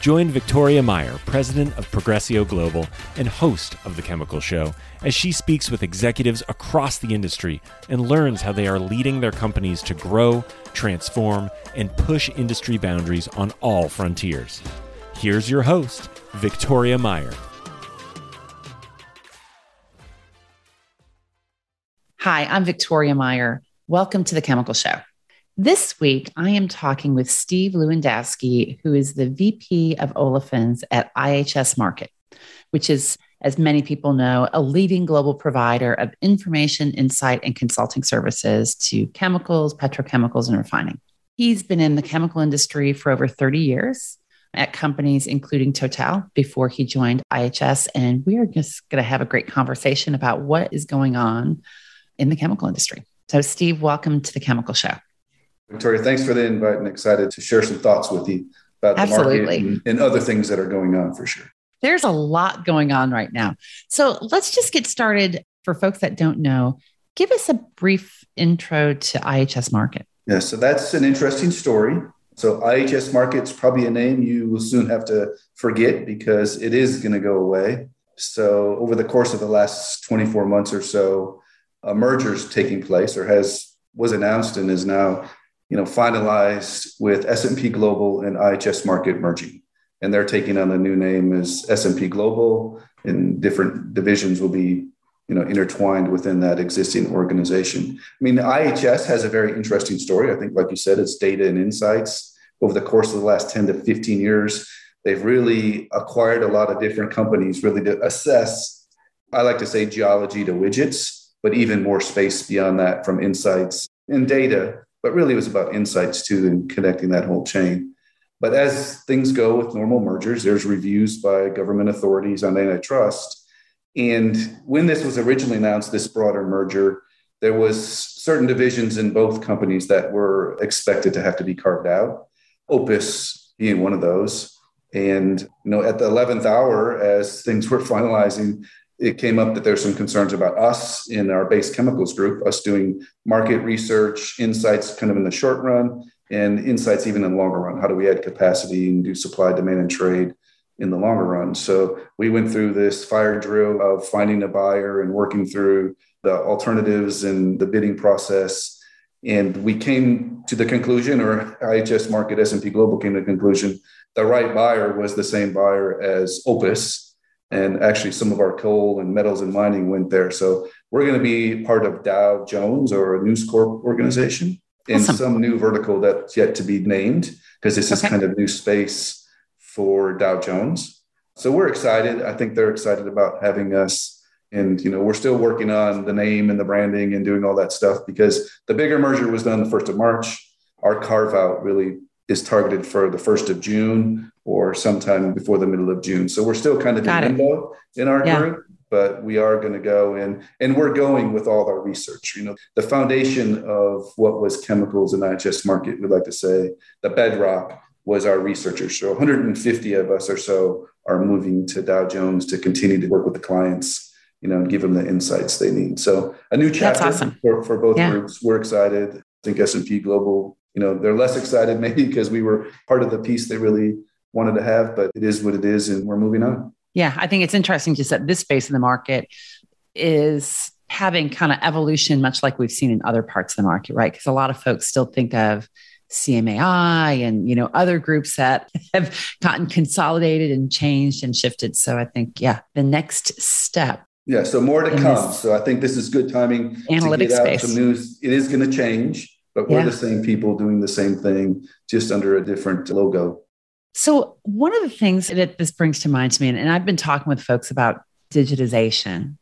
Join Victoria Meyer, president of Progressio Global and host of The Chemical Show, as she speaks with executives across the industry and learns how they are leading their companies to grow, transform, and push industry boundaries on all frontiers. Here's your host, Victoria Meyer. Hi, I'm Victoria Meyer. Welcome to The Chemical Show. This week, I am talking with Steve Lewandowski, who is the VP of Olefins at IHS Markit, which is, as many people know, a leading global provider of information, insight, and consulting services to chemicals, petrochemicals, and refining. He's been in the chemical industry for over 30 years at companies including Total before he joined IHS. And we are just going to have a great conversation about what is going on in the chemical industry. So, Steve, welcome to the Chemical Show. Victoria, thanks for the invite and excited to share some thoughts with you about the Absolutely. market and, and other things that are going on for sure. There's a lot going on right now. So let's just get started. For folks that don't know, give us a brief intro to IHS Markit. Yeah, so that's an interesting story. So IHS Markit's probably a name you will soon have to forget because it is going to go away. So over the course of the last 24 months or so, a merger is taking place or has was announced and is now you know, finalized with S&P Global and IHS Markit merging. And they're taking on a new name as S&P Global and different divisions will be, you know, intertwined within that existing organization. I mean, IHS has a very interesting story. I think, like you said, it's data and insights. Over the course of the last 10 to 15 years, they've really acquired a lot of different companies really to assess, I like to say geology to widgets, but even more space beyond that from insights and data but really it was about insights too and connecting that whole chain. But as things go with normal mergers, there's reviews by government authorities on antitrust. And when this was originally announced, this broader merger, there was certain divisions in both companies that were expected to have to be carved out. OPIS being one of those. And you know, at the 11th hour, as things were finalizing, it came up that there's some concerns about us in our base chemicals group, us doing market research, insights kind of in the short run, and insights even in the longer run. How do we add capacity and do supply, demand, and trade in the longer run? So we went through this fire drill of finding a buyer and working through the alternatives and the bidding process. And we came to the conclusion, or IHS Markit S&P Global came to the conclusion, the right buyer was the same buyer as OPIS and actually some of our coal and metals and mining went there. So we're going to be part of Dow Jones or a News Corp organization in awesome. some new vertical that's yet to be named because this is kind of new space for Dow Jones. So we're excited. I think they're excited about having us. And you know, we're still working on the name and the branding and doing all that stuff because the bigger merger was done the first of March. Our carve out really is targeted for the first of June or sometime before the middle of June. So we're still kind of Got in limbo in our yeah. group, but we are going to go in and we're going with all our research. You know, the foundation of what was chemicals and IHS Markit, we'd like to say, the bedrock was our researchers. So 150 of us or so are moving to Dow Jones to continue to work with the clients, you know, and give them the insights they need. So a new chapter awesome. for, for both yeah. groups. We're excited. I think S&P Global, you know, they're less excited maybe because we were part of the piece they really wanted to have, but it is what it is, and we're moving on. Yeah, I think it's interesting just that this space in the market is having kind of evolution, much like we've seen in other parts of the market, right? Because a lot of folks still think of CMAI and you know other groups that have gotten consolidated and changed and shifted. So I think, yeah, the next step. Yeah, so more to come. So I think this is good timing. Analytics space. Some news. It is going to change, but we're yeah. the same people doing the same thing, just under a different logo. So, one of the things that this brings to mind to me, and I've been talking with folks about digitization,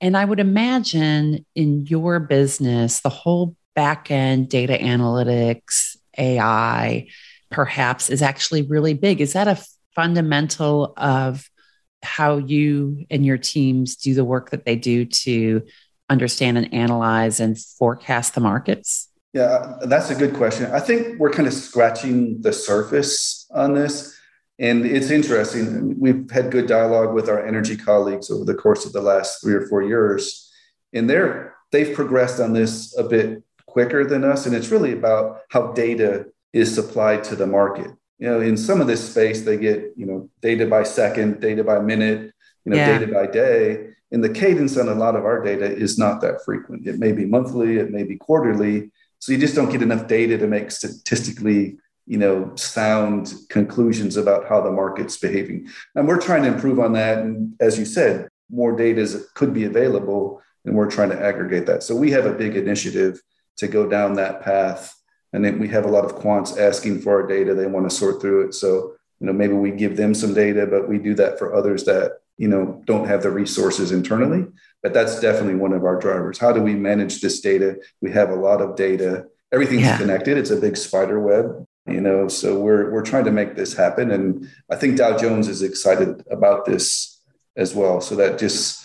and I would imagine in your business, the whole back end data analytics, AI, perhaps is actually really big. Is that a fundamental of how you and your teams do the work that they do to understand and analyze and forecast the markets? Yeah, that's a good question. I think we're kind of scratching the surface on this. And it's interesting. We've had good dialogue with our energy colleagues over the course of the last three or four years. And they're they've progressed on this a bit quicker than us. And it's really about how data is supplied to the market. You know, in some of this space, they get, you know, data by second, data by minute, you know, yeah. data by day. And the cadence on a lot of our data is not that frequent. It may be monthly, it may be quarterly. So you just don't get enough data to make statistically, you know, sound conclusions about how the market's behaving. And we're trying to improve on that. And as you said, more data could be available, and we're trying to aggregate that. So we have a big initiative to go down that path. And then we have a lot of quants asking for our data. They want to sort through it. So, you know, maybe we give them some data, but we do that for others that, you know, don't have the resources internally. But that's definitely one of our drivers. How do we manage this data? We have a lot of data. Everything's yeah. connected. It's a big spider web, you know. So we're we're trying to make this happen. And I think Dow Jones is excited about this as well. So that just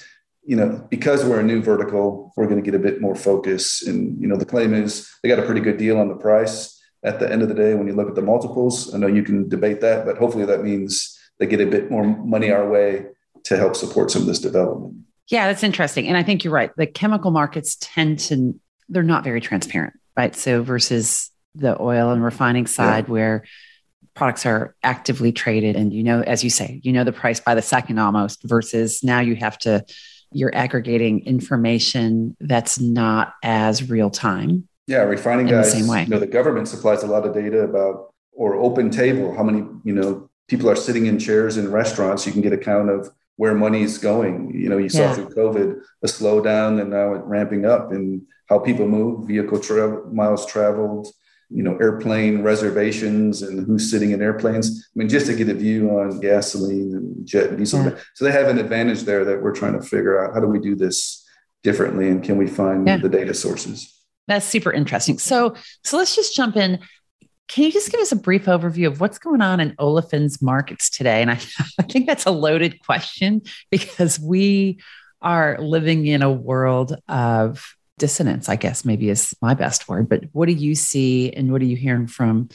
you know, because we're a new vertical, we're going to get a bit more focus. And, you know, the claim is they got a pretty good deal on the price at the end of the day when you look at the multiples. I know you can debate that, but hopefully that means they get a bit more money our way to help support some of this development. Yeah, that's interesting. And I think you're right. The chemical markets tend to, they're not very transparent, right? So versus the oil and refining side yeah. where products are actively traded and you know, as you say, you know the price by the second almost versus now you have to you're aggregating information that's not as real time. Yeah, refining guys. The same way. You know, the government supplies a lot of data about or open table, how many, you know, people are sitting in chairs in restaurants. You can get a count of where money is going. You know, you saw through COVID a slowdown and now it ramping up and how people move, vehicle travel, miles traveled, you know, airplane reservations and who's sitting in airplanes. I mean, just to get a view on gasoline and jet and diesel. Yeah. So they have an advantage there that we're trying to figure out how do we do this differently and can we find yeah. the data sources? That's super interesting. So, so let's just jump in. Can you just give us a brief overview of what's going on in olefins markets today? And I, I think that's a loaded question because we are living in a world of dissonance, I guess maybe is my best word. But what do you see and what are you hearing from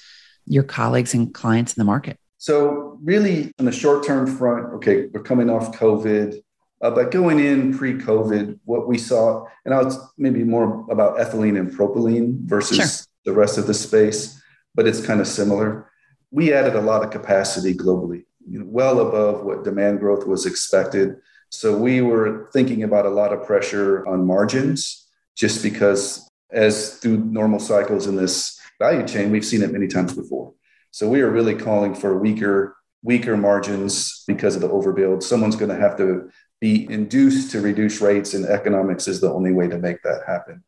your colleagues and clients in the market? So, really, on the short term front, okay, we're coming off COVID. Uh, but going in pre COVID, what we saw, and I'll maybe more about ethylene and propylene versus sure. the rest of the space, but it's kind of similar. We added a lot of capacity globally, you know, well above what demand growth was expected. So we were thinking about a lot of pressure on margins just because as through normal cycles in this value chain, we've seen it many times before. So we are really calling for weaker, weaker margins because of the overbuild. Someone's going to have to be induced to reduce rates, and economics is the only way to make that happen.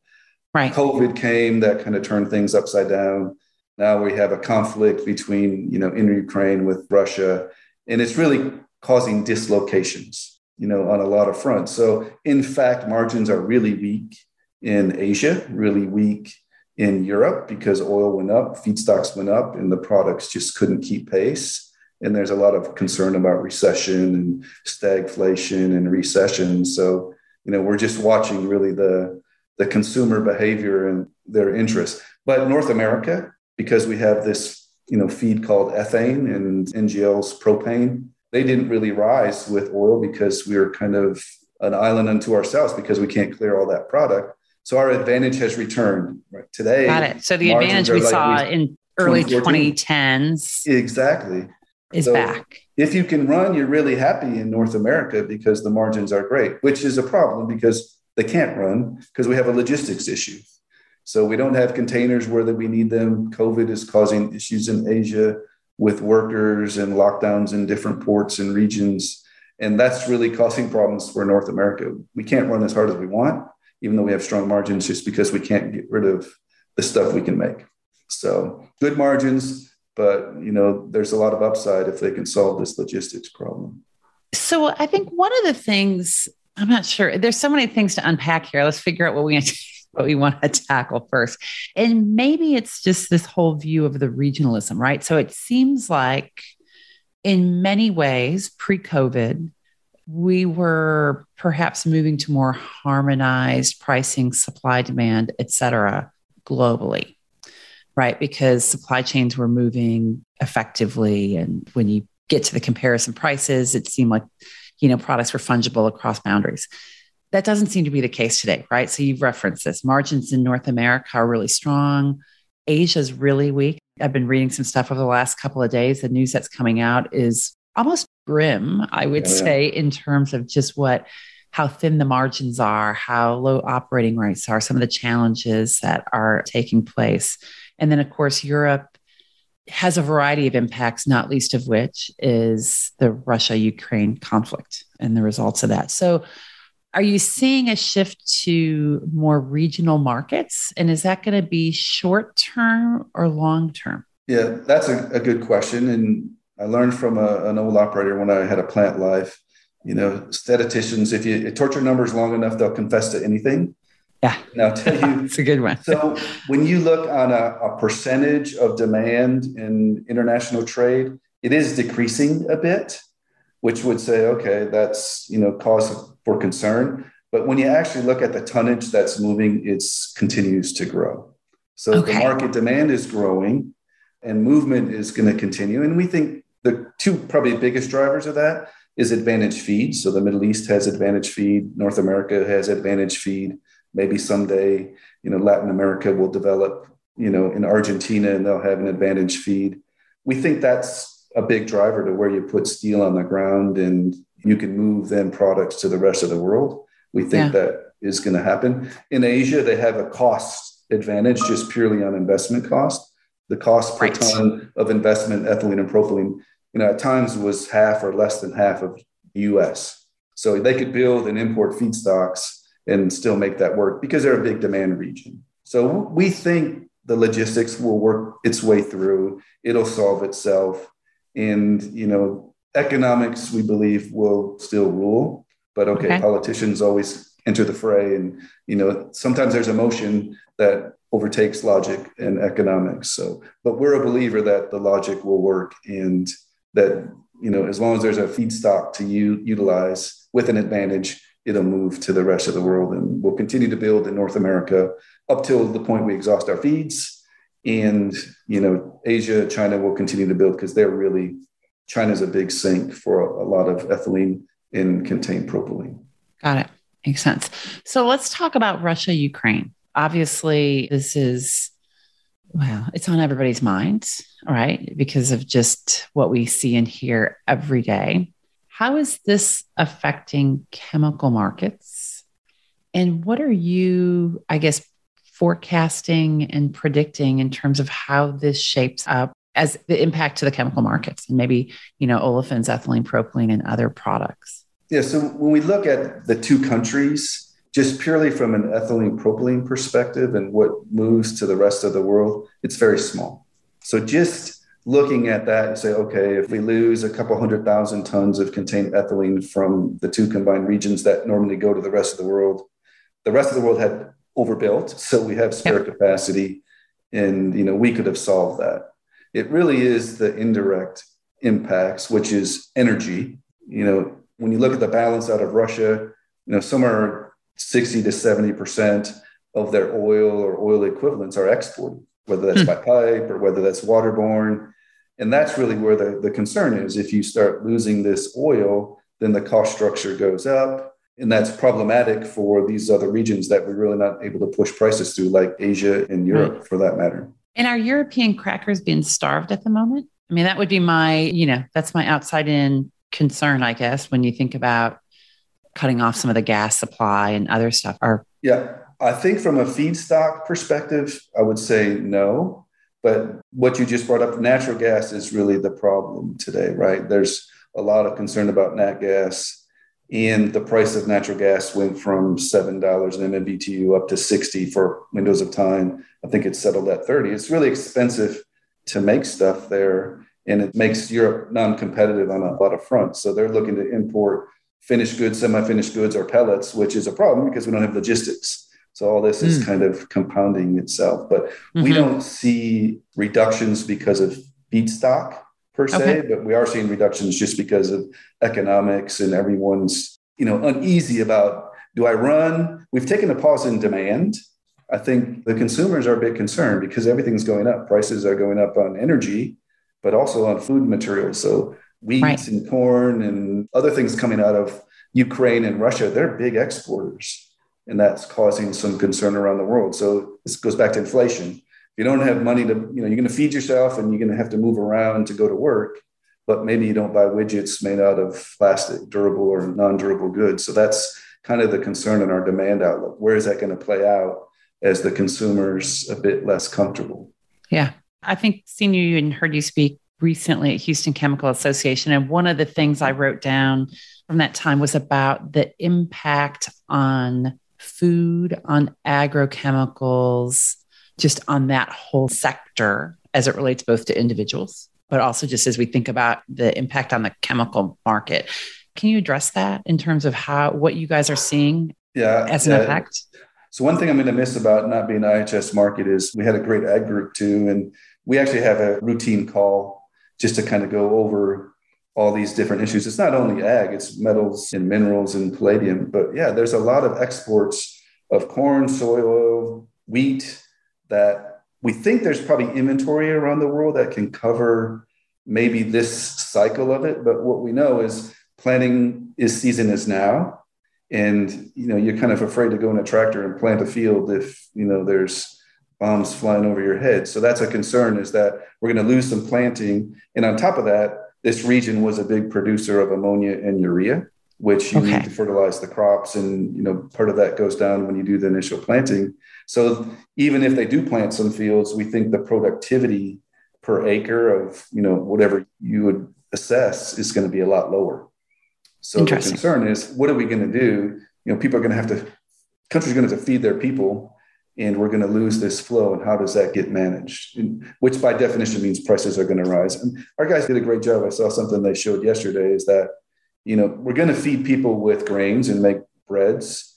Right. COVID came, that kind of turned things upside down. Now we have a conflict between, you know, in Ukraine with Russia, and it's really causing dislocations, you know, on a lot of fronts. So in fact, margins are really weak in Asia, really weak in Europe because oil went up, feedstocks went up, and the products just couldn't keep pace. And there's a lot of concern about recession and stagflation and recession. So, you know, we're just watching really the, the consumer behavior and their interest. But North America, because we have this, you know, feed called ethane and NGLs propane, they didn't really rise with oil because we are kind of an island unto ourselves because we can't clear all that product. So our advantage has returned right today. Got it. So the advantage we like saw in early 2010s exactly is so back. If you can run, you're really happy in North America because the margins are great, which is a problem because they can't run because we have a logistics issue. So we don't have containers where that we need them. COVID is causing issues in Asia with workers and lockdowns in different ports and regions. And that's really causing problems for North America. We can't run as hard as we want even though we have strong margins, just because we can't get rid of the stuff we can make. So good margins, but you know, there's a lot of upside if they can solve this logistics problem. So I think one of the things I'm not sure. There's so many things to unpack here. Let's figure out what we what we want to tackle first. And maybe it's just this whole view of the regionalism, right? So it seems like in many ways pre-COVID we were perhaps moving to more harmonized pricing, supply, demand, et cetera, globally, right? Because supply chains were moving effectively. And when you get to the comparison prices, it seemed like, you know, products were fungible across boundaries. That doesn't seem to be the case today, right? So you've referenced this. Margins in North America are really strong. Asia's really weak. I've been reading some stuff over the last couple of days. The news that's coming out is almost grim, I would yeah, say, yeah. in terms of just what how thin the margins are, how low operating rates are, some of the challenges that are taking place. And then, of course, Europe has a variety of impacts, not least of which is the Russia Ukraine conflict and the results of that. So, are you seeing a shift to more regional markets? And is that going to be short term or long term? Yeah, that's a, a, good question. And I learned from a, an old operator when I had a plant life. You know, statisticians, if you torture numbers long enough, they'll confess to anything. Yeah. And I'll tell you, it's a good one. so when you look on a, a percentage of demand in international trade, it is decreasing a bit, which would say, okay, that's you know cause for concern. But when you actually look at the tonnage that's moving, it continues to grow. So okay. the market demand is growing and movement is going to continue. And we think the two probably biggest drivers of that is advantage feed. So the Middle East has advantage feed, North America has advantage feed. Maybe someday, you know, Latin America will develop, you know, in Argentina and they'll have an advantage feed. We think that's a big driver to where you put steel on the ground and you can move then products to the rest of the world. We think yeah. that is going to happen. In Asia, they have a cost advantage just purely on investment cost. The cost per right. ton of investment, ethylene and propylene, you know, at times was half or less than half of US. So they could build and import feedstocks and still make that work because they're a big demand region. So we think the logistics will work its way through. It'll solve itself. And, you know, economics, we believe, will still rule. But okay, okay, politicians always enter the fray, and you know sometimes there's emotion that overtakes logic and economics. So, but we're a believer that the logic will work, and that you know as long as there's a feedstock to u- utilize with an advantage, it'll move to the rest of the world, and we'll continue to build in North America up till the point we exhaust our feeds. And you know, Asia, China will continue to build because they're really China's a big sink for a, a lot of ethylene in contained propylene. Got it. Makes sense. So let's talk about Russia, Ukraine. Obviously, this is, well, it's on everybody's mind, right? Because of just what we see and hear every day. How is this affecting chemical markets? And what are you, I guess, forecasting and predicting in terms of how this shapes up as the impact to the chemical markets and maybe you know olefins ethylene propylene and other products. Yeah so when we look at the two countries just purely from an ethylene propylene perspective and what moves to the rest of the world it's very small. So just looking at that and say okay if we lose a couple hundred thousand tons of contained ethylene from the two combined regions that normally go to the rest of the world the rest of the world had overbuilt so we have spare yep. capacity and you know we could have solved that it really is the indirect impacts, which is energy. You know, when you look at the balance out of Russia, you know, somewhere 60 to 70% of their oil or oil equivalents are exported, whether that's hmm. by pipe or whether that's waterborne. And that's really where the, the concern is. If you start losing this oil, then the cost structure goes up. And that's problematic for these other regions that we're really not able to push prices through, like Asia and Europe, right. for that matter. And are European crackers being starved at the moment? I mean, that would be my, you know, that's my outside in concern, I guess, when you think about cutting off some of the gas supply and other stuff. Are yeah, I think from a feedstock perspective, I would say no. But what you just brought up, natural gas is really the problem today, right? There's a lot of concern about nat gas and the price of natural gas went from $7 an MMBTU up to 60 for windows of time. I think it's settled at 30. It's really expensive to make stuff there. And it makes Europe non competitive on a lot of fronts. So they're looking to import finished goods, semi finished goods, or pellets, which is a problem because we don't have logistics. So all this is mm. kind of compounding itself. But mm-hmm. we don't see reductions because of feedstock. Per se, okay. but we are seeing reductions just because of economics and everyone's, you know, uneasy about do I run? We've taken a pause in demand. I think the consumers are a bit concerned because everything's going up. Prices are going up on energy, but also on food materials. So wheat right. and corn and other things coming out of Ukraine and Russia, they're big exporters. And that's causing some concern around the world. So this goes back to inflation. You don't have money to, you know, you're going to feed yourself and you're going to have to move around to go to work, but maybe you don't buy widgets made out of plastic, durable or non-durable goods. So that's kind of the concern in our demand outlook. Where is that going to play out as the consumer's a bit less comfortable? Yeah. I think seen you and heard you speak recently at Houston Chemical Association. And one of the things I wrote down from that time was about the impact on food, on agrochemicals, just on that whole sector as it relates both to individuals, but also just as we think about the impact on the chemical market. Can you address that in terms of how what you guys are seeing yeah, as an yeah. effect? So one thing I'm going to miss about not being IHS Markit is we had a great ag group too, and we actually have a routine call just to kind of go over all these different issues. It's not only ag, it's metals and minerals and palladium, but yeah, there's a lot of exports of corn, soy oil, wheat that we think there's probably inventory around the world that can cover maybe this cycle of it. But what we know is planting is season is now and you know you're kind of afraid to go in a tractor and plant a field if you know there's bombs flying over your head so that's a concern is that we're going to lose some planting and on top of that this region was a big producer of ammonia and urea which you okay. need to fertilize the crops and you know part of that goes down when you do the initial planting so even if they do plant some fields we think the productivity per acre of you know whatever you would assess is going to be a lot lower so the concern is, what are we going to do? You know, people are going to have to, countries are going to have to feed their people, and we're going to lose this flow. And how does that get managed? And, which, by definition, means prices are going to rise. And our guys did a great job. I saw something they showed yesterday is that, you know, we're going to feed people with grains and make breads.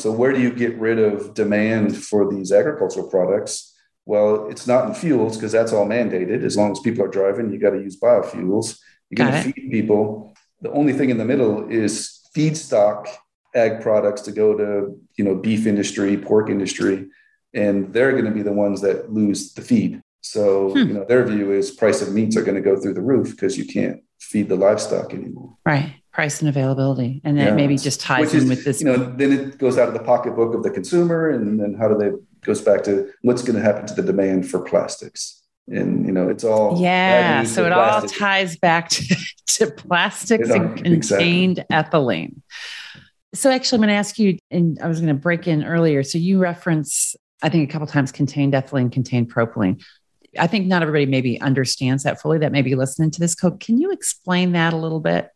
So where do you get rid of demand for these agricultural products? Well, it's not in fuels because that's all mandated. As long as people are driving, you got to use biofuels. You're going to feed people the only thing in the middle is feedstock ag products to go to you know beef industry pork industry and they're going to be the ones that lose the feed so hmm. you know their view is price of meats are going to go through the roof because you can't feed the livestock anymore right price and availability and then yeah. maybe just ties in with this you know then it goes out of the pocketbook of the consumer and then how do they goes back to what's going to happen to the demand for plastics. And you know it's all yeah so it all ties back to, to plastics and contained exactly. ethylene. So actually i'm going to ask you and i was going to break in earlier so you reference i think a couple times contained ethylene contained propylene. I think not everybody maybe understands that fully that may be listening to this code can you explain that a little bit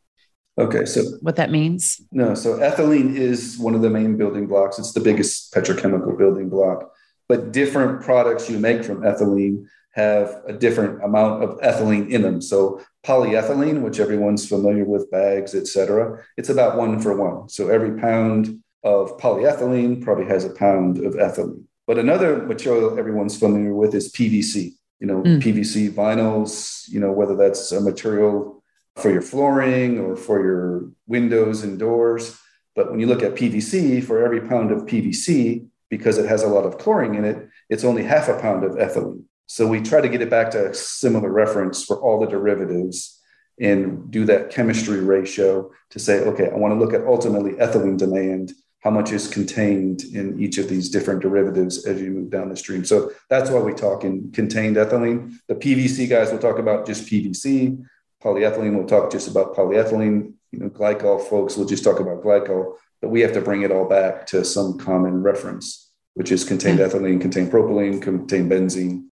okay so what that means no so ethylene is one of the main building blocks it's the biggest petrochemical building block but different products you make from ethylene have a different amount of ethylene in them. So polyethylene, which everyone's familiar with, bags, etc., it's about one for one. So every pound of polyethylene probably has a pound of ethylene. But another material everyone's familiar with is PVC. You know, mm. PVC vinyls, you know, whether that's a material for your flooring or for your windows and doors. But when you look at PVC, for every pound of PVC, because it has a lot of chlorine in it, it's only half a pound of ethylene. So we try to get it back to a similar reference for all the derivatives and do that chemistry ratio to say, okay, I want to look at ultimately ethylene demand, how much is contained in each of these different derivatives as you move down the stream. So that's why we talk in contained ethylene. The PVC guys will talk about just PVC. Polyethylene We'll talk just about polyethylene. You know, glycol folks will just talk about glycol, but we have to bring it all back to some common reference, which is contained mm-hmm. ethylene, contained propylene, contained benzene,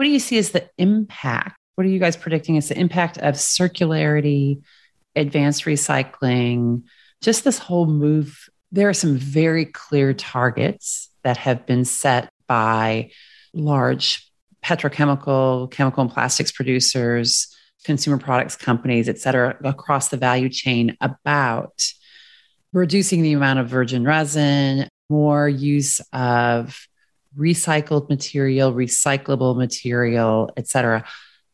what do you see as the impact? What are you guys predicting as the impact of circularity, advanced recycling, just this whole move? There are some very clear targets that have been set by large petrochemical, chemical and plastics producers, consumer products companies, et cetera, across the value chain about reducing the amount of virgin resin, more use of recycled material, recyclable material, et cetera.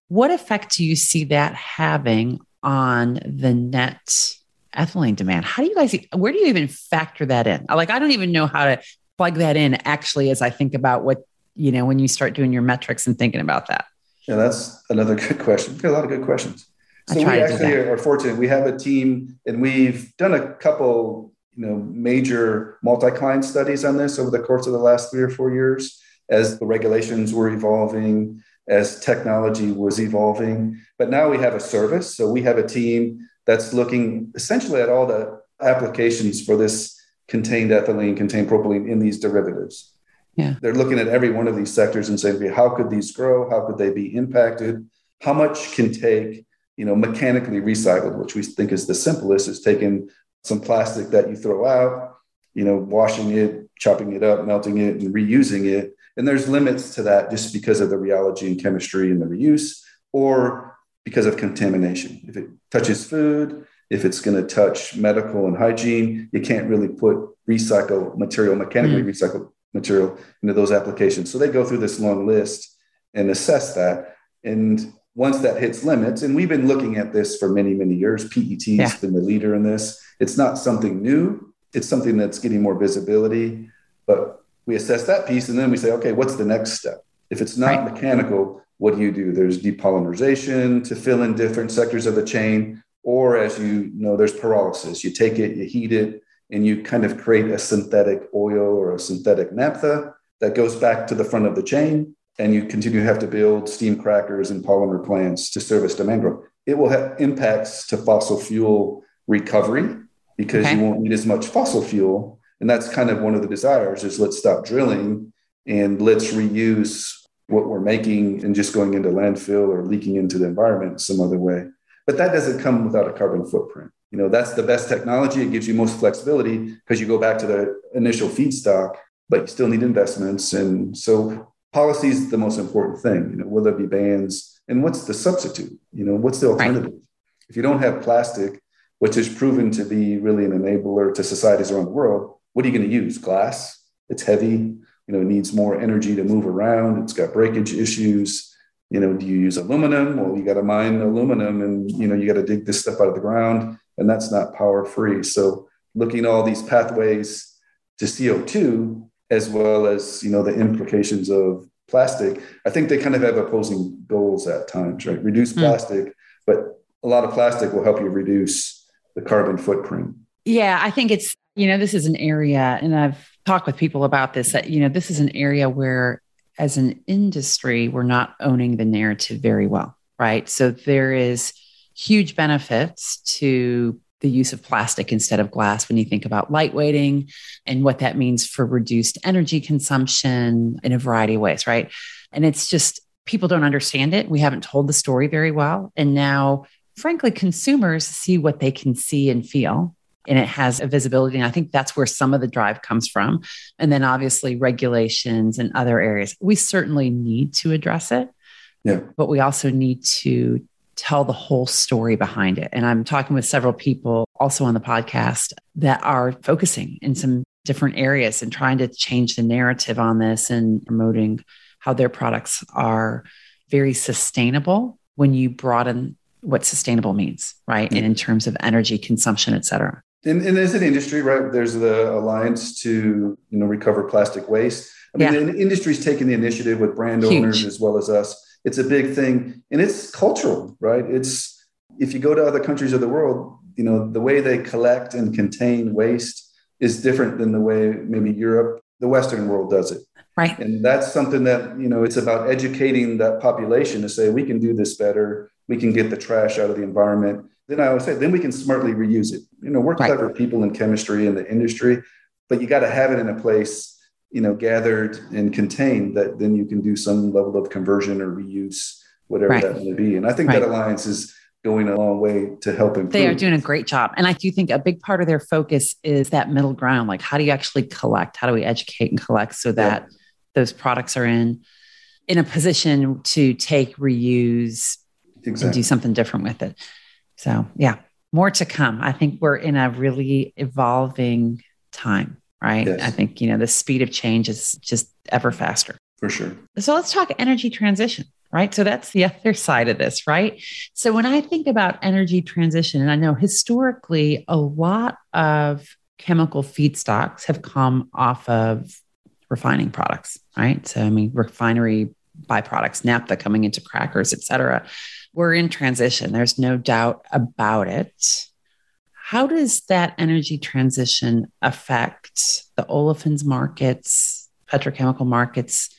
What effect do you see that having on the net ethylene demand? How do you guys, where do you even factor that in? Like, I don't even know how to plug that in actually as I think about what, you know, when you start doing your metrics and thinking about that. Yeah, that's another good question. We've got a lot of good questions. So we actually are fortunate. We have a team and we've done a couple, you know, major multi-client studies on this over the course of the last three or four years as the regulations were evolving, as technology was evolving. But now we have a service. So we have a team that's looking essentially at all the applications for this contained ethylene, contained propylene in these derivatives. Yeah. They're looking at every one of these sectors and saying, how could these grow? How could they be impacted? How much can take, you know, mechanically recycled, which we think is the simplest, is taking some plastic that you throw out, you know, washing it, chopping it up, melting it, and reusing it. And there's limits to that just because of the rheology and chemistry and the reuse, or because of contamination. If it touches food, if it's going to touch medical and hygiene, you can't really put recycled material, mechanically mm. recycled material into those applications. So they go through this long list and assess that. And once that hits limits, and we've been looking at this for many, many years, PET yeah. been the leader in this. It's not something new, it's something that's getting more visibility. But we assess that piece and then we say, okay, what's the next step? If it's not right. mechanical, what do you do? There's depolymerization to fill in different sectors of the chain. Or as you know, there's pyrolysis. You take it, you heat it, and you kind of create a synthetic oil or a synthetic naphtha that goes back to the front of the chain. And you continue to have to build steam crackers and polymer plants to service demand growth. It will have impacts to fossil fuel recovery because okay. you won't need as much fossil fuel. And that's kind of one of the desires is let's stop drilling and let's reuse what we're making and just going into landfill or leaking into the environment some other way. But that doesn't come without a carbon footprint. You know, that's the best technology. It gives you most flexibility because you go back to the initial feedstock, but you still need investments. And so policy is the most important thing. You know, will there be bans? And what's the substitute? You know, what's the alternative? Right. If you don't have plastic, which is proven to be really an enabler to societies around the world, what are you going to use? Glass? It's heavy you know, it needs more energy to move around. It's got breakage issues. You know, do you use aluminum? Well, you got to mine aluminum and, you know, you got to dig this stuff out of the ground and that's not power free. So looking at all these pathways to CO2, as well as, you know, the implications of plastic, I think they kind of have opposing goals at times, right? Reduce hmm. plastic, mm. but a lot of plastic will help you reduce the carbon footprint. Yeah, I think it's, you know, this is an area, and I've talked with people about this that you know this is an area where as an industry we're not owning the narrative very well right so there is huge benefits to the use of plastic instead of glass when you think about lightweighting and what that means for reduced energy consumption in a variety of ways right and it's just people don't understand it we haven't told the story very well and now frankly consumers see what they can see and feel and it has a visibility. And I think that's where some of the drive comes from. And then obviously regulations and other areas. We certainly need to address it. Yeah. But we also need to tell the whole story behind it. And I'm talking with several people also on the podcast that are focusing in some different areas and trying to change the narrative on this and promoting how their products are very sustainable when you broaden what sustainable means, right? And in terms of energy consumption, et cetera. And, and as an industry, right, there's the Alliance to you know recover plastic waste. I mean, yeah. the industry's taking the initiative with brand Huge. owners as well as us. It's a big thing, and it's cultural, right? It's if you go to other countries of the world, you know, the way they collect and contain waste is different than the way maybe Europe, the Western world does it. Right. And that's something that, you know, it's about educating that population to say, we can do this better. We can get the trash out of the environment then I would say, then we can smartly reuse it. You know, we're right. clever people in chemistry and the industry, but you got to have it in a place, you know, gathered and contained that then you can do some level of conversion or reuse, whatever right. that may be. And I think right. that alliance is going a long way to help improve. They are doing a great job. And I do think a big part of their focus is that middle ground. Like, how do you actually collect? How do we educate and collect so that yeah. those products are in in a position to take, reuse, exactly. and do something different with it? So, yeah, more to come. I think we're in a really evolving time, right? Yes. I think, you know, the speed of change is just ever faster. For sure. So, let's talk energy transition. right? So that's the other side of this, right? So when I think about energy transition, and I know historically a lot of chemical feedstocks have come off of refining products, right? So I mean, refinery byproducts, naphtha coming into crackers, et cetera. We're in transition. There's no doubt about it. How does that energy transition affect the olefins markets, petrochemical markets,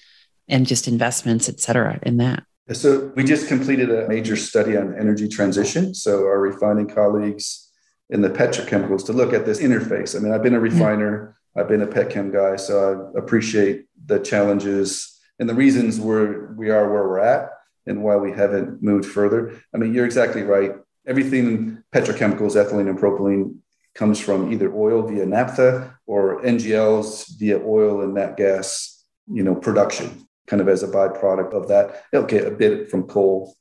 and just investments, et cetera, in that? So we just completed a major study on energy transition. So our refining colleagues in the petrochemicals to look at this interface. I mean, I've been a refiner, I've been a petchem guy, so I appreciate the challenges and the reasons we're we are where we're at and why we haven't moved further. I mean, you're exactly right. Everything petrochemicals, ethylene and propylene comes from either oil via naphtha or NGLs via oil and nat gas, you know, production kind of as a byproduct of that. Okay, a bit from coal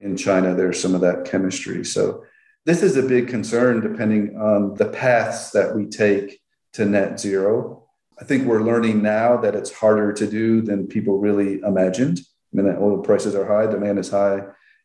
in China, there's some of that chemistry. So this is a big concern depending on the paths that we take to net zero. I think we're learning now that it's harder to do than people really imagined. I mean, oil prices are high, demand is high.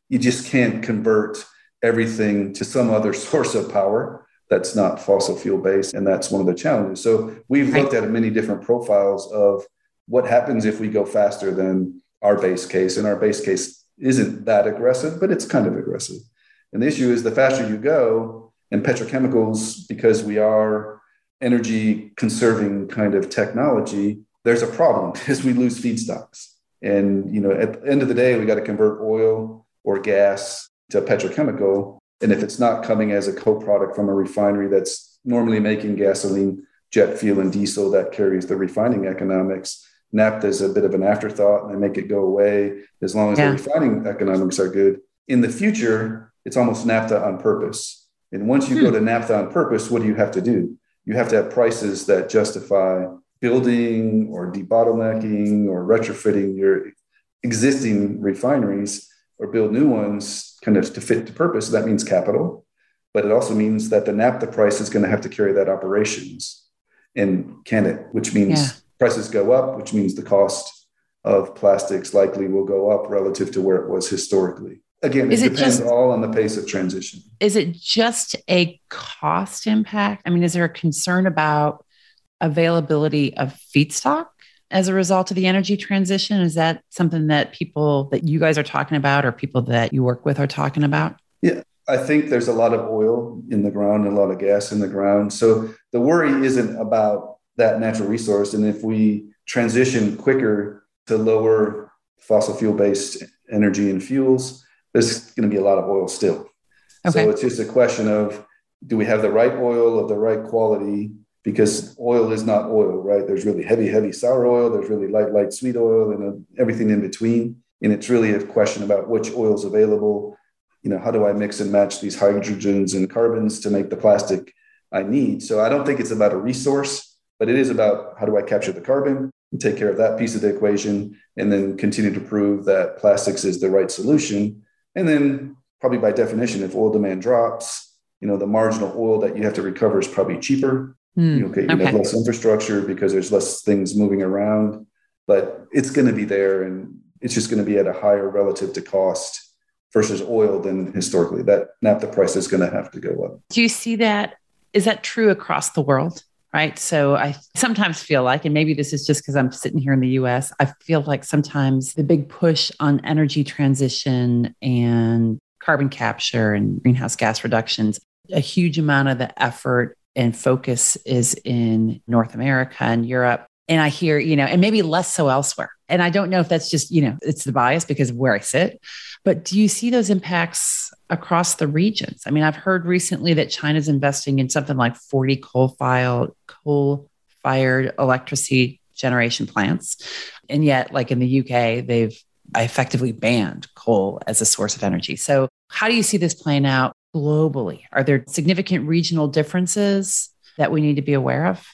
You just can't convert everything to some other source of power that's not fossil fuel based. And that's one of the challenges. So we've looked at many different profiles of what happens if we go faster than our base case. And our base case isn't that aggressive, but it's kind of aggressive. And the issue is the faster you go, and petrochemicals, because we are energy conserving kind of technology, there's a problem because we lose feedstocks. And you know, at the end of the day, we got to convert oil or gas to petrochemical. And if it's not coming as a co-product from a refinery that's normally making gasoline, jet fuel, and diesel that carries the refining economics, naphtha is a bit of an afterthought and they make it go away as long as yeah. the refining economics are good. In the future, it's almost naphtha on purpose. And once you hmm. go to naphtha on purpose, what do you have to do? You have to have prices that justify building or debottlenecking or retrofitting your existing refineries or build new ones kind of to fit the purpose. That means capital, but it also means that the naphtha price is going to have to carry that operations. And can it, which means yeah prices go up, which means the cost of plastics likely will go up relative to where it was historically. Again, is it, it depends just, all on the pace of transition. Is it just a cost impact? I mean, is there a concern about availability of feedstock as a result of the energy transition? Is that something that people that you guys are talking about or people that you work with are talking about? Yeah, I think there's a lot of oil in the ground and a lot of gas in the ground. So the worry isn't about that natural resource. And if we transition quicker to lower fossil fuel based energy and fuels, there's going to be a lot of oil still. Okay. So it's just a question of do we have the right oil of the right quality? Because oil is not oil, right? There's really heavy, heavy sour oil. There's really light, light sweet oil, and uh, everything in between. And it's really a question about which oil is available. You know, how do I mix and match these hydrogens and carbons to make the plastic I need? So I don't think it's about a resource but it is about how do I capture the carbon and take care of that piece of the equation and then continue to prove that plastics is the right solution. And then probably by definition, if oil demand drops, you know, the marginal oil that you have to recover is probably cheaper. Mm, okay, you okay. have less infrastructure because there's less things moving around, but it's going to be there and it's just going to be at a higher relative to cost versus oil than historically. That naphtha price is going to have to go up. Do you see that? Is that true across the world? right? So I sometimes feel like, and maybe this is just because I'm sitting here in the US, I feel like sometimes the big push on energy transition and carbon capture and greenhouse gas reductions, a huge amount of the effort and focus is in North America and Europe. And I hear, you know, and maybe less so elsewhere. And I don't know if that's just, you know, it's the bias because of where I sit. But do you see those impacts across the regions? I mean, I've heard recently that China's investing in something like 40 coal-fired coal-fired electricity generation plants. And yet, like in the UK, they've effectively banned coal as a source of energy. So, how do you see this playing out globally? Are there significant regional differences that we need to be aware of?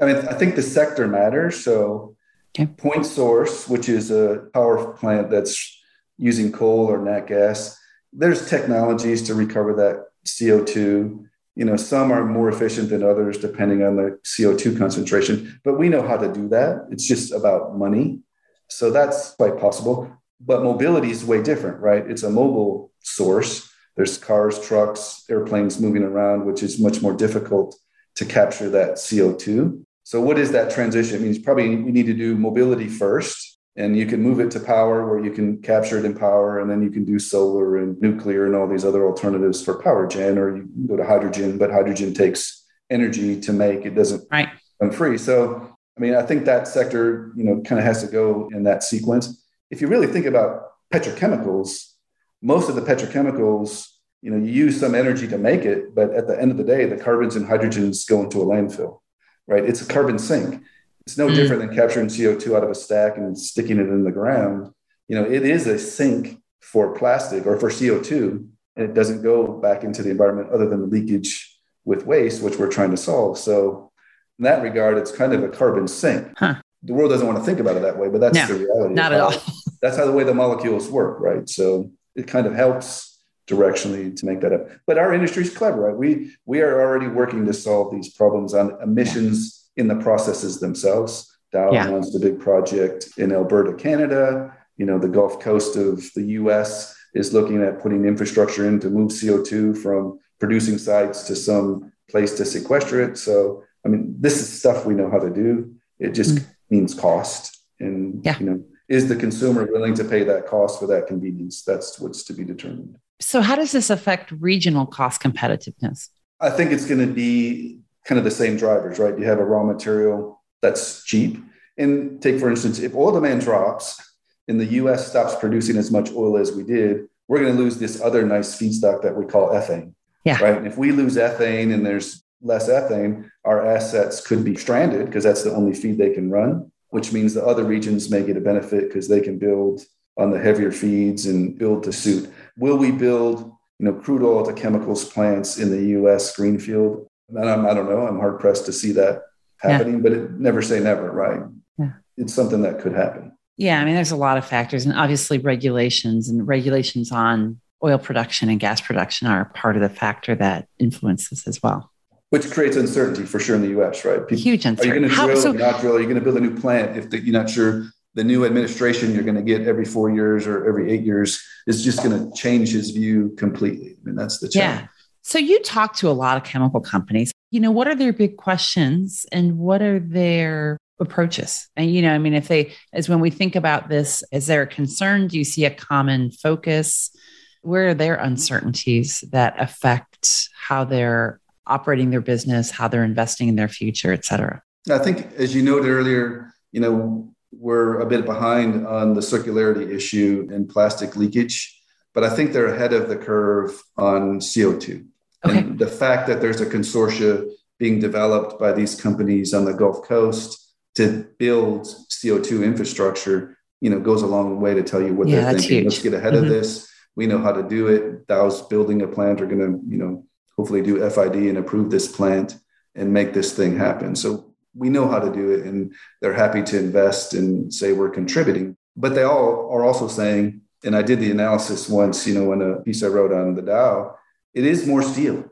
I mean, I think the sector matters. So, okay. Point Source, which is a power plant that's using coal or nat gas. There's technologies to recover that CO2. You know, some are more efficient than others depending on the CO2 concentration, but we know how to do that. It's just about money. So that's quite possible. But mobility is way different, right? It's a mobile source. There's cars, trucks, airplanes moving around, which is much more difficult to capture that CO2. So, what is that transition? It means probably we need to do mobility first, and you can move it to power where you can capture it in power, and then you can do solar and nuclear and all these other alternatives for power gen, or you go to hydrogen, but hydrogen takes energy to make, it doesn't right. come free. So, I mean, I think that sector, you know, kind of has to go in that sequence. If you really think about petrochemicals, most of the petrochemicals, you know, you use some energy to make it, but at the end of the day, the carbons and hydrogens go into a landfill, right? It's a carbon sink. It's no mm. different than capturing CO2 out of a stack and sticking it in the ground. You know, it is a sink for plastic or for CO2, and it doesn't go back into the environment other than the leakage with waste, which we're trying to solve. So, in that regard, it's kind of a carbon sink. Huh. The world doesn't want to think about it that way, but that's no, the reality. Not at all. That's how the way the molecules work, right? So it kind of helps directionally to make that up. But our industry is clever, right? We we are already working to solve these problems on emissions in the processes themselves. Dow yeah. announced the big project in Alberta, Canada. You know, the Gulf Coast of the U.S. is looking at putting infrastructure in to move CO2 from producing sites to some place to sequester it. So, I mean, this is stuff we know how to do. It just mm. means cost, and yeah. you know, is the consumer willing to pay that cost for that convenience? That's what's to be determined. So, how does this affect regional cost competitiveness? I think it's going to be kind of the same drivers, right? You have a raw material that's cheap. And take, for instance, if oil demand drops and the US stops producing as much oil as we did, we're going to lose this other nice feedstock that we call ethane. Yeah. Right. And if we lose ethane and there's less ethane, our assets could be stranded because that's the only feed they can run which means the other regions may get a benefit because they can build on the heavier feeds and build to suit. Will we build, you know, crude oil to chemicals plants in the U.S. greenfield? And I'm, I don't know. I'm hard pressed to see that happening, yeah. but it, never say never, right? Yeah. It's something that could happen. Yeah, I mean, there's a lot of factors, and obviously regulations and regulations on oil production and gas production are part of the factor that influences as well which creates uncertainty for sure in the U.S. Right? People, Huge uncertainty. Are you going to drill? So, not drill? Are you going to build a new plant if the, you're not sure the new administration you're going to get every four years or every eight years is just going to change his view completely? I mean, that's the challenge. Yeah. So you talk to a lot of chemical companies. You know, what are their big questions and what are their approaches? And you know, I mean, if they, as when we think about this, is there a concern? Do you see a common focus? Where are their uncertainties that affect how they're operating their business, how they're investing in their future, et cetera. I think, as you noted earlier, you know, we're a bit behind on the circularity issue and plastic leakage, but I think they're ahead of the curve on CO2. Okay. And the fact that there's a consortia being developed by these companies on the Gulf Coast to build CO2 infrastructure, you know, goes a long way to tell you what yeah, they're thinking. Huge. Let's get ahead mm-hmm. of this. We know how to do it. Dow's building a plant are going to, you know, hopefully do FID and approve this plant and make this thing happen. So we know how to do it and they're happy to invest and say we're contributing. But they all are also saying, and I did the analysis once, you know, in a piece I wrote on the Dow, it is more steel.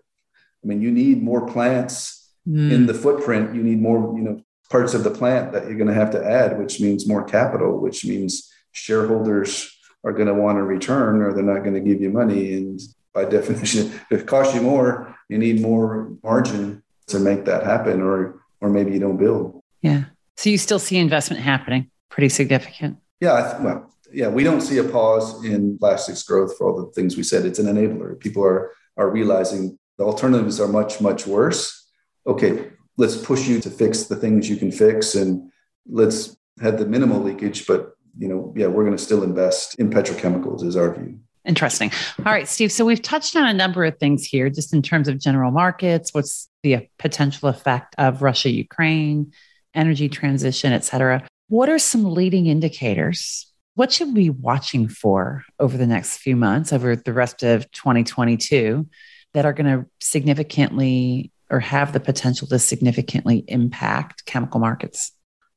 I mean, you need more plants mm. in the footprint. You need more, you know, parts of the plant that you're going to have to add, which means more capital, which means shareholders are going to want a return or they're not going to give you money. And by definition, if it costs you more, you need more margin to make that happen, or or maybe you don't build. Yeah. So you still see investment happening, pretty significant. Yeah. Well, yeah, we don't see a pause in plastics growth for all the things we said. It's an enabler. People are are realizing the alternatives are much much worse. Okay, let's push you to fix the things you can fix, and let's have the minimal leakage. But you know, yeah, we're going to still invest in petrochemicals, is our view. Interesting. All right, Steve. So we've touched on a number of things here, just in terms of general markets, what's the potential effect of Russia, Ukraine, energy transition, et cetera. What are some leading indicators? What should we be watching for over the next few months, over the rest of 2022, that are going to significantly or have the potential to significantly impact chemical markets?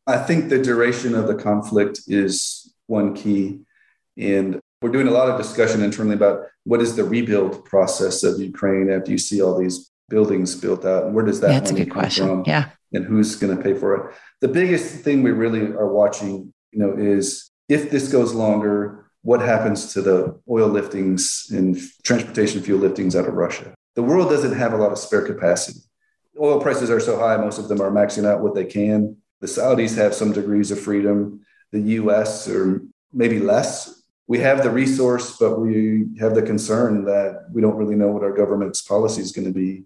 I think the duration of the conflict is one key. And we're doing a lot of discussion internally about what is the rebuild process of Ukraine after you see all these buildings built out, and where does that yeah, that's a good question. From, yeah, and who's going to pay for it? The biggest thing we really are watching, you know, is if this goes longer, what happens to the oil liftings and transportation fuel liftings out of Russia. The world doesn't have a lot of spare capacity. Oil prices are so high, most of them are maxing out what they can. The Saudis have some degrees of freedom. The US, or maybe less. We have the resource, but we have the concern that we don't really know what our government's policy is going to be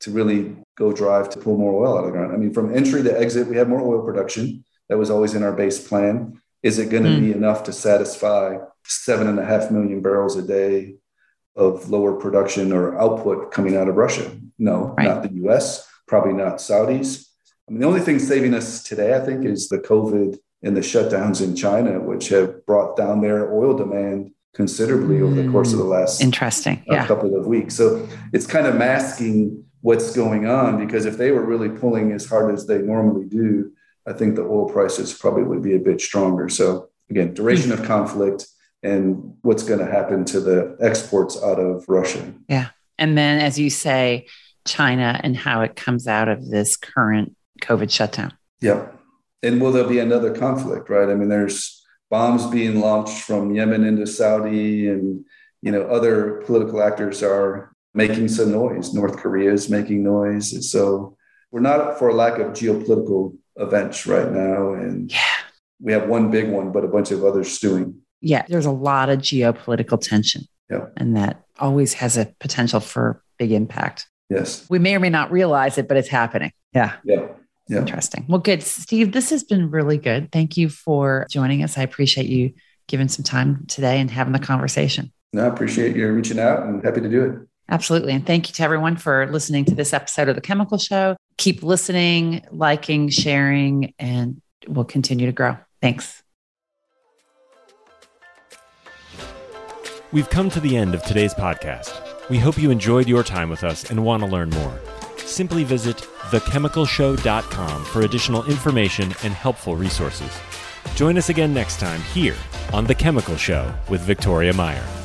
to really go drive to pull more oil out of the ground. I mean, from entry to exit, we have more oil production. That was always in our base plan. Is it going to mm. be enough to satisfy seven and a half million barrels a day of lower production or output coming out of Russia? No, right. not the US, probably not Saudis. I mean, the only thing saving us today, I think, is the COVID and the shutdowns in China, which have brought down their oil demand considerably mm. over the course of the last interesting yeah. couple of weeks. So it's kind of masking what's going on because if they were really pulling as hard as they normally do, I think the oil prices probably would be a bit stronger. So again, duration of conflict and what's going to happen to the exports out of Russia. Yeah. And then as you say, China and how it comes out of this current COVID shutdown. Yeah. And will there be another conflict, right? I mean, there's bombs being launched from Yemen into Saudi and you know other political actors are making some noise. North Korea is making noise. So we're not for a lack of geopolitical events right now. And yeah. we have one big one, but a bunch of others stewing. Yeah, there's a lot of geopolitical tension. Yeah. And that always has a potential for big impact. Yes. We may or may not realize it, but it's happening. Yeah. Yeah. Yeah. Interesting. Well, good. Steve, this has been really good. Thank you for joining us. I appreciate you giving some time today and having the conversation. No, I appreciate you reaching out and happy to do it. Absolutely. And thank you to everyone for listening to this episode of The Chemical Show. Keep listening, liking, sharing, and we'll continue to grow. Thanks. We've come to the end of today's podcast. We hope you enjoyed your time with us and want to learn more. Simply visit thechemicalshow.com for additional information and helpful resources. Join us again next time here on The Chemical Show with Victoria Meyer.